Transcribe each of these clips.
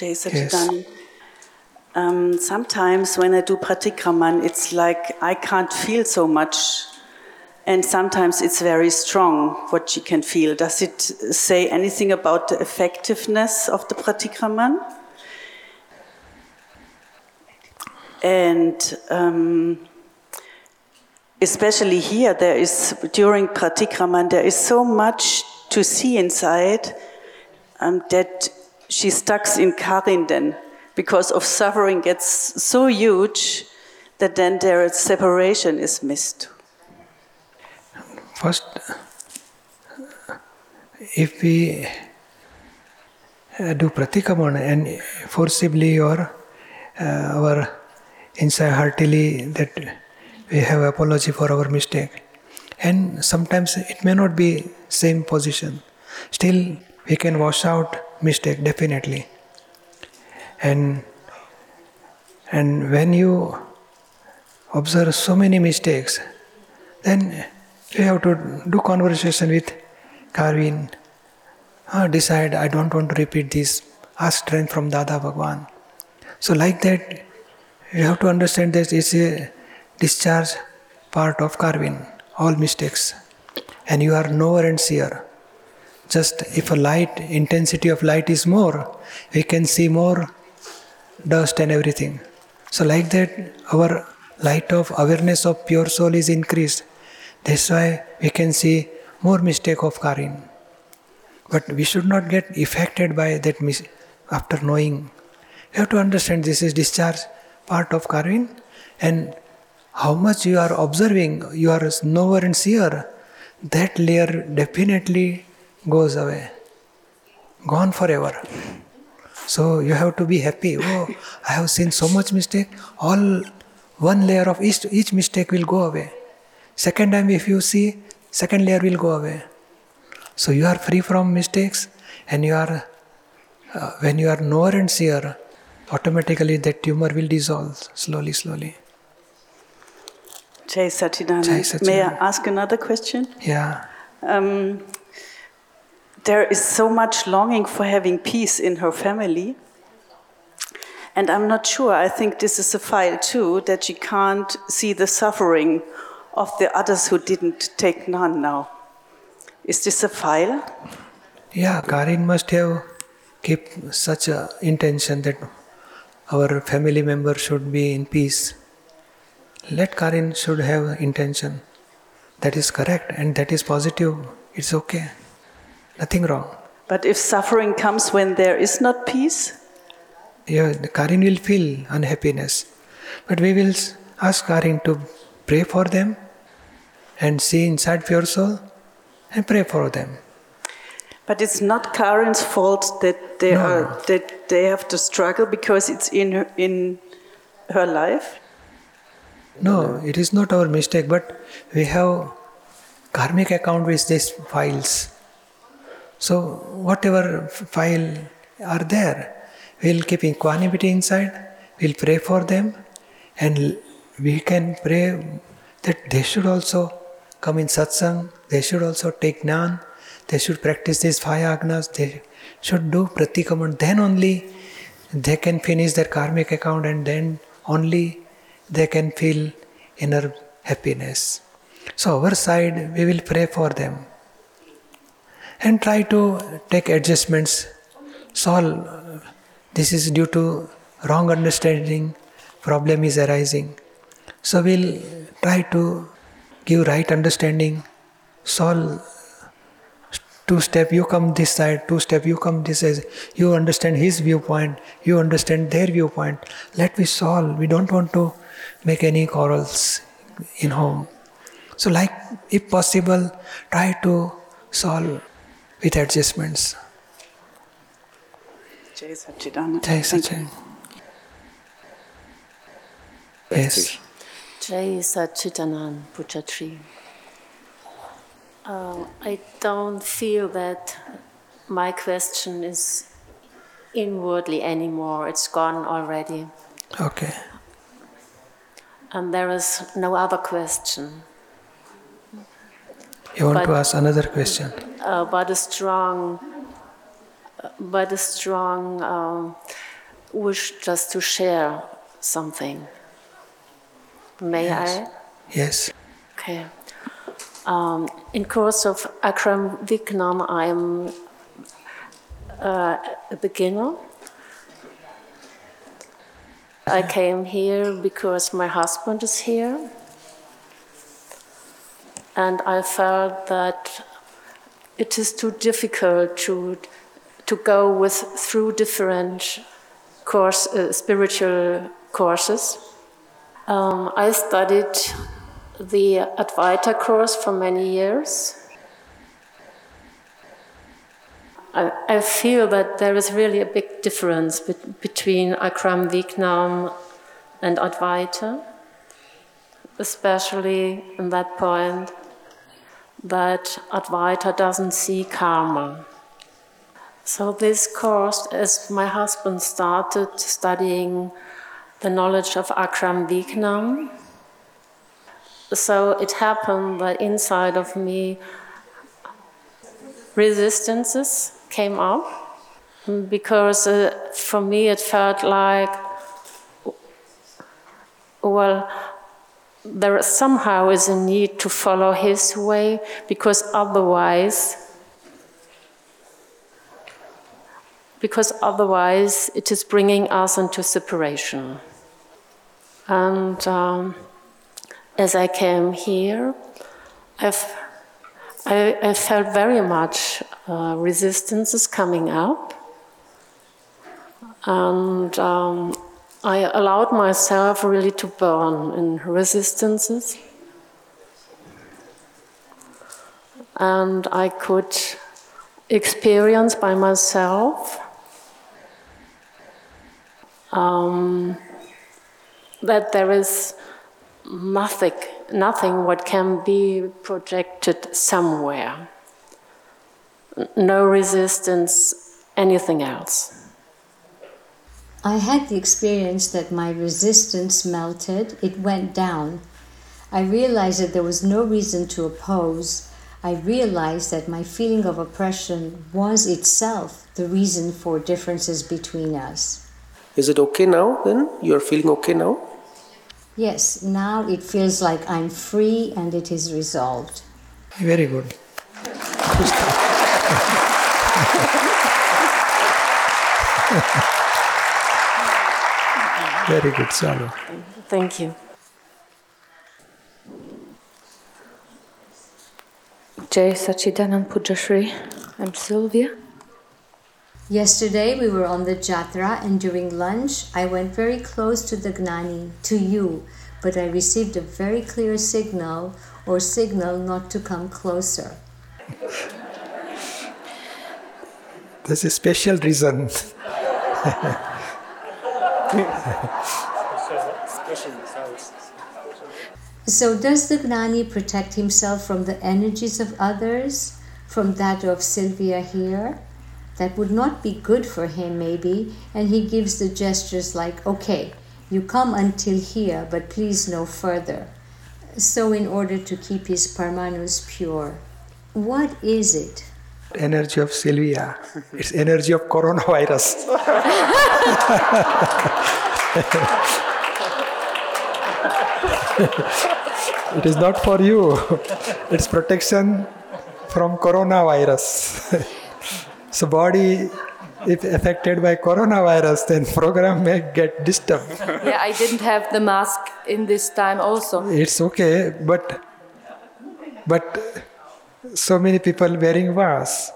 Jay Sachidanand. Um, sometimes when I do pratikraman, it's like I can't feel so much, and sometimes it's very strong what you can feel. Does it say anything about the effectiveness of the pratikraman? And um, especially here, there is during pratikraman there is so much to see inside um, that she stuck in Karinden because of suffering gets so huge that then their separation is missed. First, if we uh, do pratikraman and forcibly or uh, our inside heartily that we have apology for our mistake and sometimes it may not be same position still we can wash out mistake definitely. And and when you observe so many mistakes then you have to do conversation with Karin uh, decide I don't want to repeat this. Ask strength from Dada Bhagwan. So like that you have to understand that it's a discharge part of Karin all mistakes. And you are knower and seer just if a light intensity of light is more we can see more dust and everything. So, like that, our light of awareness of pure soul is increased. That's why we can see more mistake of Karin. But we should not get affected by that mis- after knowing. You have to understand this is discharge part of Karin and how much you are observing, you are knower and seer, that layer definitely goes away, gone forever. So you have to be happy. Oh, I have seen so much mistake. All one layer of each, each mistake will go away. Second time, if you see, second layer will go away. So you are free from mistakes, and you are uh, when you are knower and seer, automatically that tumor will dissolve slowly, slowly. Jay Sachidanand. May I ask another question? Yeah. Um, there is so much longing for having peace in her family. And I'm not sure, I think this is a file too, that she can't see the suffering of the others who didn't take none now. Is this a file? Yeah, Karin must have kept such a intention that our family member should be in peace. Let Karin should have intention. That is correct and that is positive. It's okay. Nothing wrong. But if suffering comes when there is not peace, Yeah, the Karin will feel unhappiness. But we will ask Karin to pray for them and see inside pure soul and pray for them. but it's not Karin's fault that they No. are that they have to struggle because it's in her, in her life. No, it is not our mistake, but we have karmic account with these files. So whatever file are there, we'll keep equanimity inside, we'll pray for them, and we can pray that they should also come in satsang, they should also take jnana, they should practice these five agnas, they should do pratikraman, then only they can finish their karmic account and then only they can feel inner happiness. So, our side, we will pray for them and try to take adjustments. Solve. This is due to wrong understanding, problem is arising. So, we'll try to give right understanding, solve. Two step you come this side two step you come this side. You understand his viewpoint you understand their viewpoint. Let me solve. We don't want to make any quarrels in home. So like if possible try to solve with adjustments Jai Satchidanand. Jai Thank yes Jai Satchitanand Pujyashri. Uh, I don't feel that my question is inwardly anymore. It's gone already. okay And there is no other question. You want to ask another question Uh, but a strong, but a strong um, wish just to share something. May Yes. I? Yes. Okay. Um, in course of Akram Vignan, I'm uh, a beginner. I came here because my husband is here, and I felt that it is too difficult to to go with through different course uh, spiritual courses. Um, I studied the Advaita course for many years. I, I feel that there is really a big difference bet- between Akram Vignan and Advaita, especially in that point that Advaita doesn't see karma. So, this course, as my husband started studying the knowledge of Akram Vignan, so it happened that inside of me resistances came up because uh, for me it felt like well there somehow is a need to follow his way because otherwise because otherwise it is bringing us into separation and um, as I came here, I've, I, I felt very much uh, resistances coming up. And um, I allowed myself really to burn in resistances. And I could experience by myself um, that there is nothing, nothing what can be projected somewhere. No resistance, anything else. I had the experience that my resistance melted, it went down. I realized that there was no reason to oppose. I realized that my feeling of oppression was itself the reason for differences between us. Is it okay now then? You're feeling okay now? Yes, now it feels like I'm free and it is resolved. Very good. Very good, Salu. Thank you. Jai Sachidanand Pujyashri. I'm Sylvia. Yesterday we were on the Jatra and during lunch I went very close to the Gnani, to you, but I received a very clear signal or signal not to come closer. There's a special reason. So, does the Gnani protect himself from the energies of others, from that of Sylvia here? That would not be good for him, maybe, and he gives the gestures like, okay, you come until here, but please no further. So, in order to keep his Parmanus pure, what is it? Energy of Sylvia. It's energy of coronavirus. it is not for you. It's protection from coronavirus. so body if affected by coronavirus then program may get disturbed. Yeah, I didn't have the mask in this time also. It's okay, but but so many people wearing mask.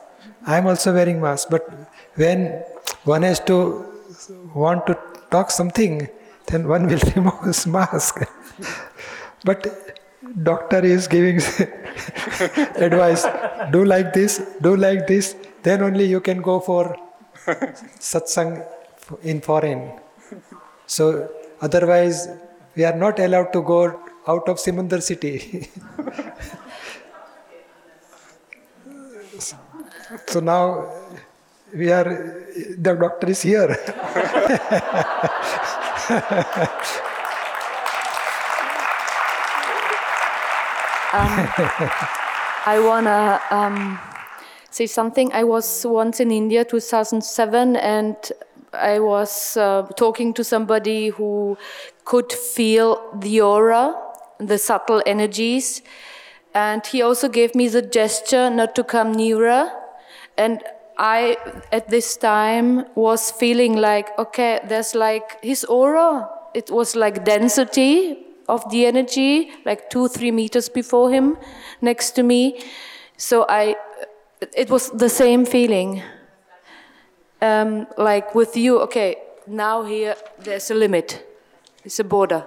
I'm also wearing mask, but when one has to want to talk something, then one will remove his mask. but doctor is giving advice: do like this, do like this. Then only you can go for satsang in foreign. So otherwise, we are not allowed to go out of Simandhar city. So now we are, the doctor is here. I wanna um, say something. I was once in India, 2007, and I was uh, talking to somebody who could feel the aura, the subtle energies, and he also gave me the gesture not to come nearer. And I, at this time, was feeling like, okay, there's like his aura. It was like density of the energy, like two, three meters before him, next to me. So I, it was the same feeling. Um, like with you, okay, now here there's a limit, it's a border.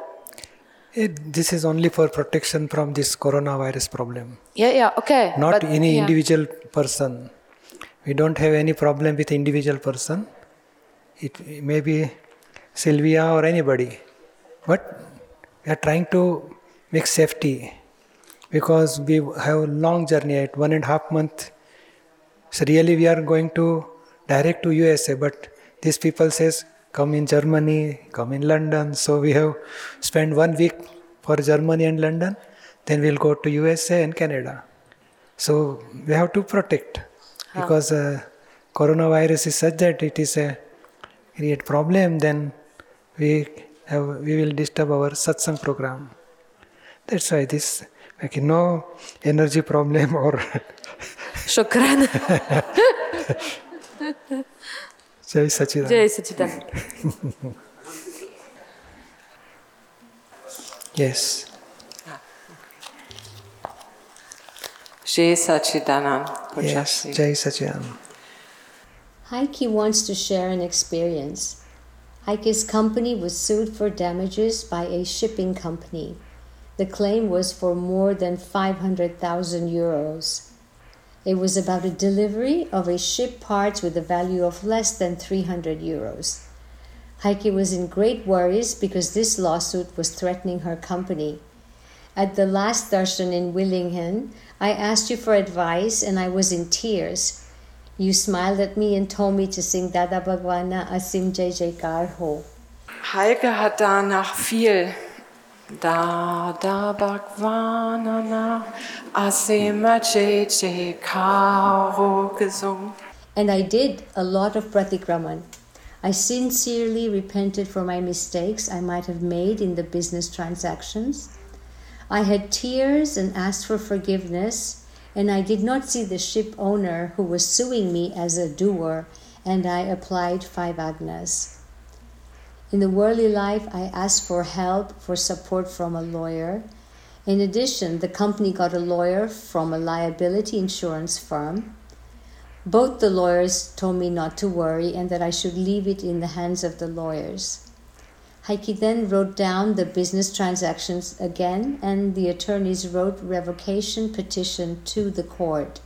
It, this is only for protection from this coronavirus problem, Yeah, yeah, okay. not but- any yeah. individual person. We don't have any problem with individual person. It may be Sylvia or anybody, but we are trying to make safety because we have a long journey at one and a half month. So really, we are going to direct to USA, but these people says come in Germany, come in London. So we have spent one week for Germany and London, then we'll go to USA and Canada. So we have to protect because uh, coronavirus is such that it is a create problem. Then we have, we will disturb our satsang program. That's why this like no energy problem or Shukran. Jai Sachidanand. Jai Sachidanand. Yes. Jai Sachidanand. Yes. Pujasi. Jai Sachidanand. Heike wants to share an experience. Heike's company was sued for damages by a shipping company. The claim was for more than 500,000 euros. It was about a delivery of a ship parts with a value of less than 300 euros. Heike was in great worries because this lawsuit was threatening her company. At the last darshan in Willingen, I asked you for advice and I was in tears. You smiled at me and told me to sing Dada Bhagwana Asim Jai Jaikar Ho. Heike hat danach viel Da da Bhagwanana Asima Jai Karo gesungen. And I did a lot of pratikraman. I sincerely repented for my mistakes I might have made in the business transactions. I had tears and asked for forgiveness, and I did not see the ship owner who was suing me as a doer, and I applied five agnas. In the worldly life, I asked for help, for support from a lawyer. In addition, the company got a lawyer from a liability insurance firm. Both the lawyers told me not to worry and that I should leave it in the hands of the lawyers. Heike then wrote down the business transactions again, and the attorneys wrote revocation petition to the court.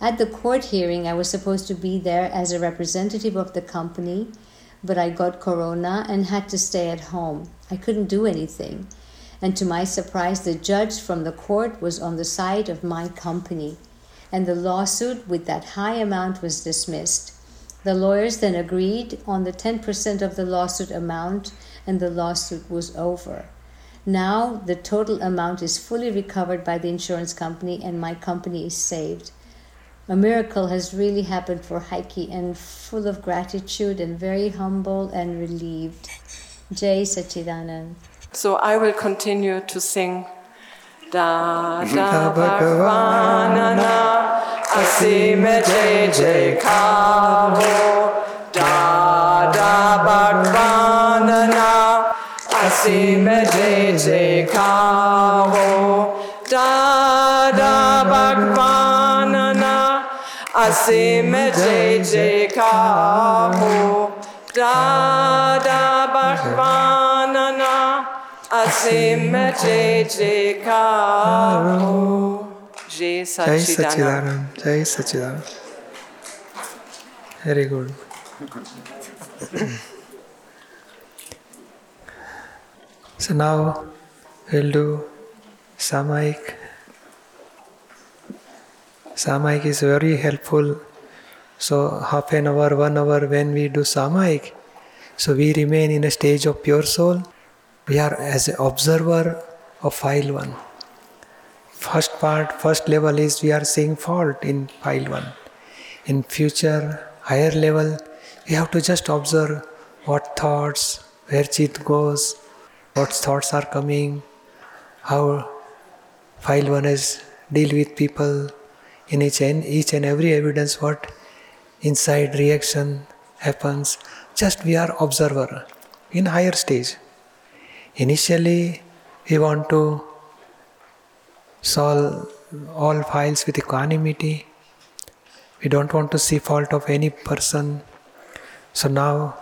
At the court hearing, I was supposed to be there as a representative of the company, but I got corona and had to stay at home. I couldn't do anything. And to my surprise, the judge from the court was on the side of my company and the lawsuit with that high amount was dismissed. The lawyers then agreed on the 10% of the lawsuit amount, and the lawsuit was over. Now the total amount is fully recovered by the insurance company, and my company is saved. A miracle has really happened for Heike, and full of gratitude and very humble and relieved. Jai Sachidanand. So I will continue to sing Da Da da Bhagwanana Asime Jai Jai Karo Da da Bhagwanana Asime Jai Jai Karo Da da Bhagwanana Asime Jai Jai Karo Da da Bhagwanana Asim Jai Jai Karo Jai Sachidanand Jai Sachidanand very good so now will do samayik samayik is very helpful so half an hour one hour when we do samayik so we remain in a stage of pure soul we are as a observer of file one First part, first level is we are seeing fault in file one. In future, higher level, We have to just observe what thoughts, where chit goes, what thoughts are coming, how file one is deal with people in each and each and every evidence what inside reaction happens just we are observer in higher stage initially we want to solve all files with equanimity we don't want to see fault of any person so now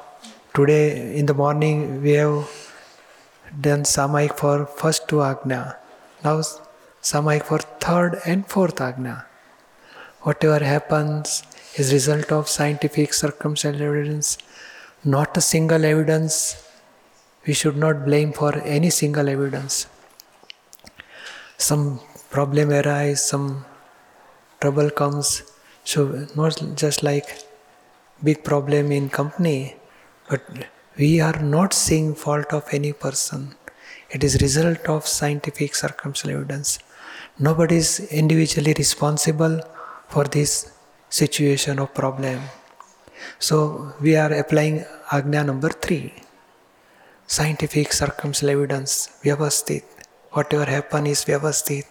today in the morning we have done samayik for first two agna. Now samayik for third and fourth agna. Whatever happens is result of scientific circumstantial evidence, not a single evidence. We should not blame for any single evidence. Some problem arise, some trouble comes. So not just like big problem in company, but we are not seeing fault of any person. It is result of scientific circumstantial evidence. Nobody is individually responsible for this situation of problem. So we are applying Agnya number three. Scientific circumstantial evidence, vyavasthit. Whatever happen is vyavasthit,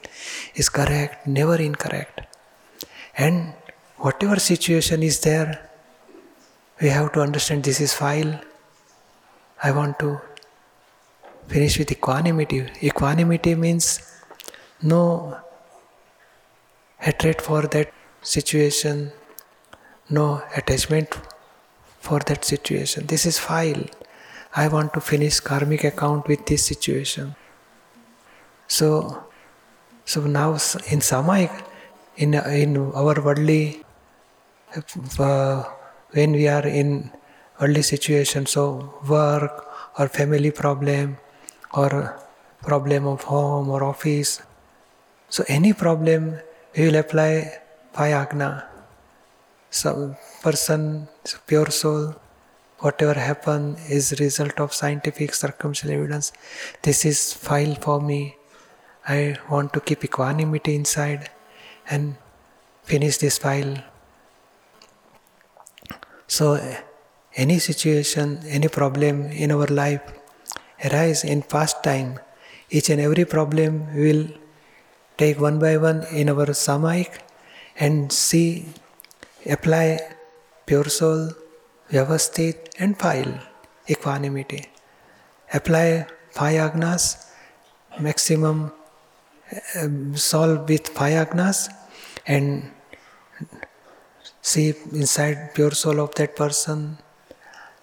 is correct, never incorrect. And whatever situation is there, we have to understand this is file I want to finish with equanimity. Equanimity means no hatred for that situation, no attachment for that situation. This is file. I want to finish karmic account with this situation. So, so now in Samayik, in, in our worldly, uh, when we are in early situation so work or family problem or problem of home or office so any problem we will apply agna. some person pure soul whatever happen is result of scientific circumstantial evidence this is file for me i want to keep equanimity inside and finish this file so any situation, any problem in our life arise in past time, each and every problem will take one by one in our samayik and see, apply pure soul, vyavasthit and file, equanimity. Apply five agnas, maximum um, Um, solve with five agnas and see inside pure soul of that person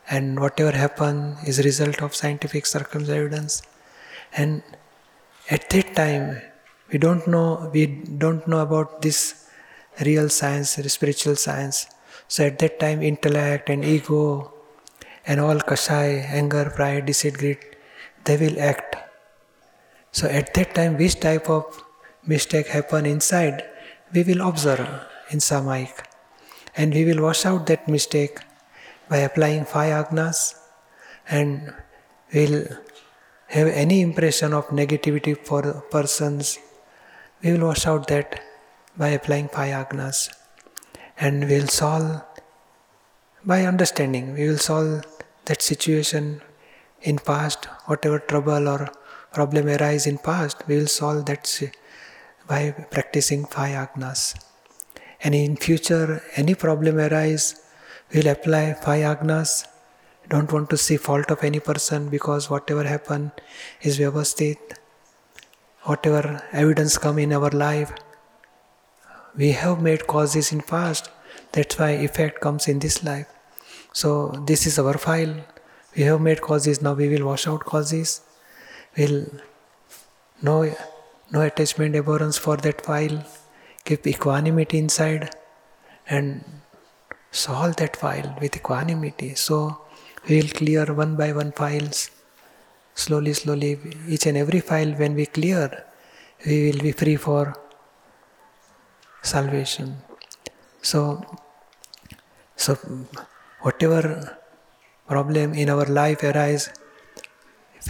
and whatever happen is result of scientific circumstantial evidence. And at that time we don't know we don't know about this real science spiritual science. So at that time intellect and ego and all kashai anger pride deceit greed they will act so at that time which type of mistake happen inside we will observe in samayik and we will wash out that mistake by applying five agnas and will have any impression of negativity for persons, we will wash out that by applying five agnas. And we will solve by understanding, we will solve that situation in past, whatever trouble or problem arise in past, we will solve that by practicing five agnas. And in future, any problem arise, We'll apply five agnas. Don't want to see fault of any person because whatever happen is vyavasthit. Whatever evidence come in our life, we have made causes in past. That's why effect comes in this life. So this is our file. We have made causes. Now we will wash out causes. We'll no no attachment abhorrence for that file. Keep equanimity inside and solve that file with equanimity. So we will clear one by one files. Slowly, slowly, each and every file when we clear, we will be free for salvation. So, so whatever problem in our life arise,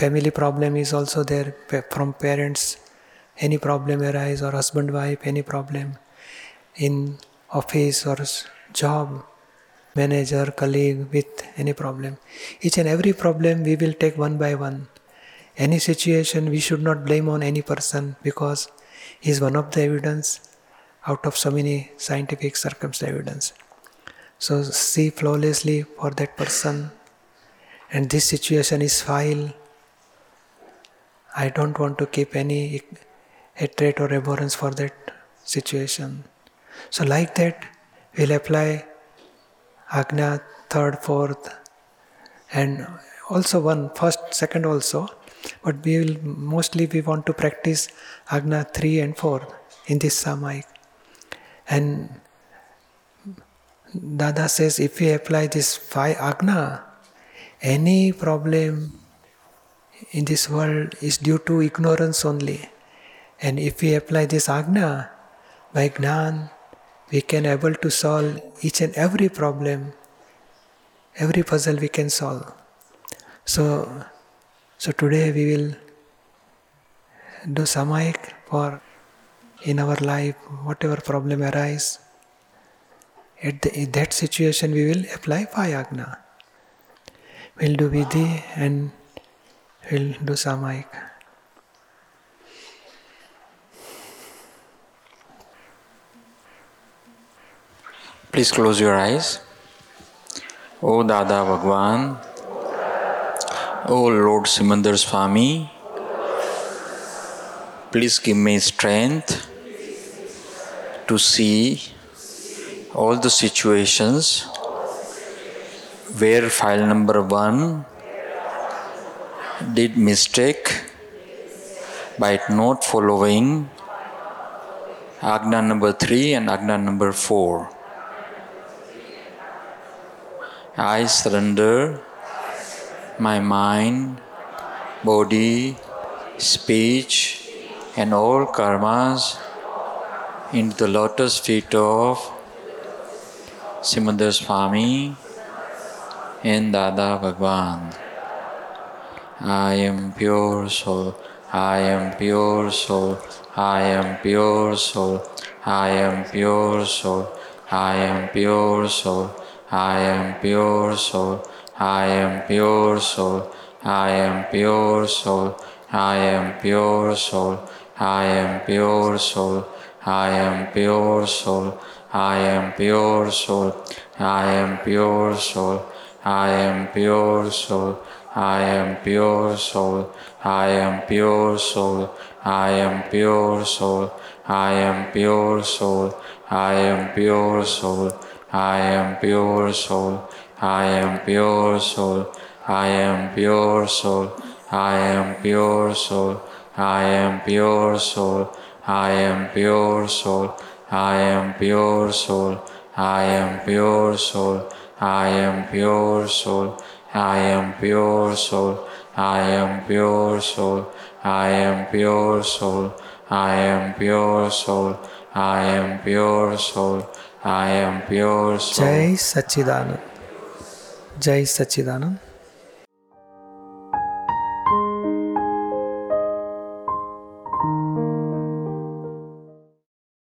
family problem is also there from parents. Any problem arise or husband wife, any problem in office or job manager, colleague with any problem. Each and every problem we will take one by one. Any situation we should not blame on any person because he is one of the evidence out of so many scientific circumstance evidence. So see flawlessly for that person and this situation is file. I don't want to keep any hatred or abhorrence for that situation. So like that we'll apply Agna third, fourth, and also one first, second also. But we will mostly we want to practice Agna three and four in this Samayik. And Dada says if we apply this five Agna, any problem in this world is due to ignorance only. And if we apply this Agna by Gnan, we can able to solve each and every problem every puzzle we can solve so so today we will do samayik for in our life whatever problem arise at the, in that situation we will apply Vayagna. We'll do Vidhi and we'll do Samaik. Please close your eyes. O Dada Bhagwan, O Lord Simandar Swami, please give me strength to see all the situations where file number one did mistake by not following Agna number three and Agna number four. I surrender my mind, body, speech, and all karmas into the lotus feet of Simandhar Swami and Dada Bhagwan. I am pure soul, I am pure soul, I am pure soul, I am pure soul, I am pure soul. I am pure soul, I am pure soul, I am pure soul, I am pure soul, I am pure soul, I am pure soul, I am pure soul, I am pure soul, I am pure soul, I am pure soul, I am pure soul, I am pure soul, I am pure soul, I am pure soul. I am pure soul, I am pure soul, I am pure soul, I am pure soul, I am pure soul, I am pure soul, I am pure soul, I am pure soul, I am pure soul, I am pure soul, I am pure soul, I am pure soul, I am pure soul, I am pure soul. I am pure soul. Jai Sachidanand. Jai Sachidanand.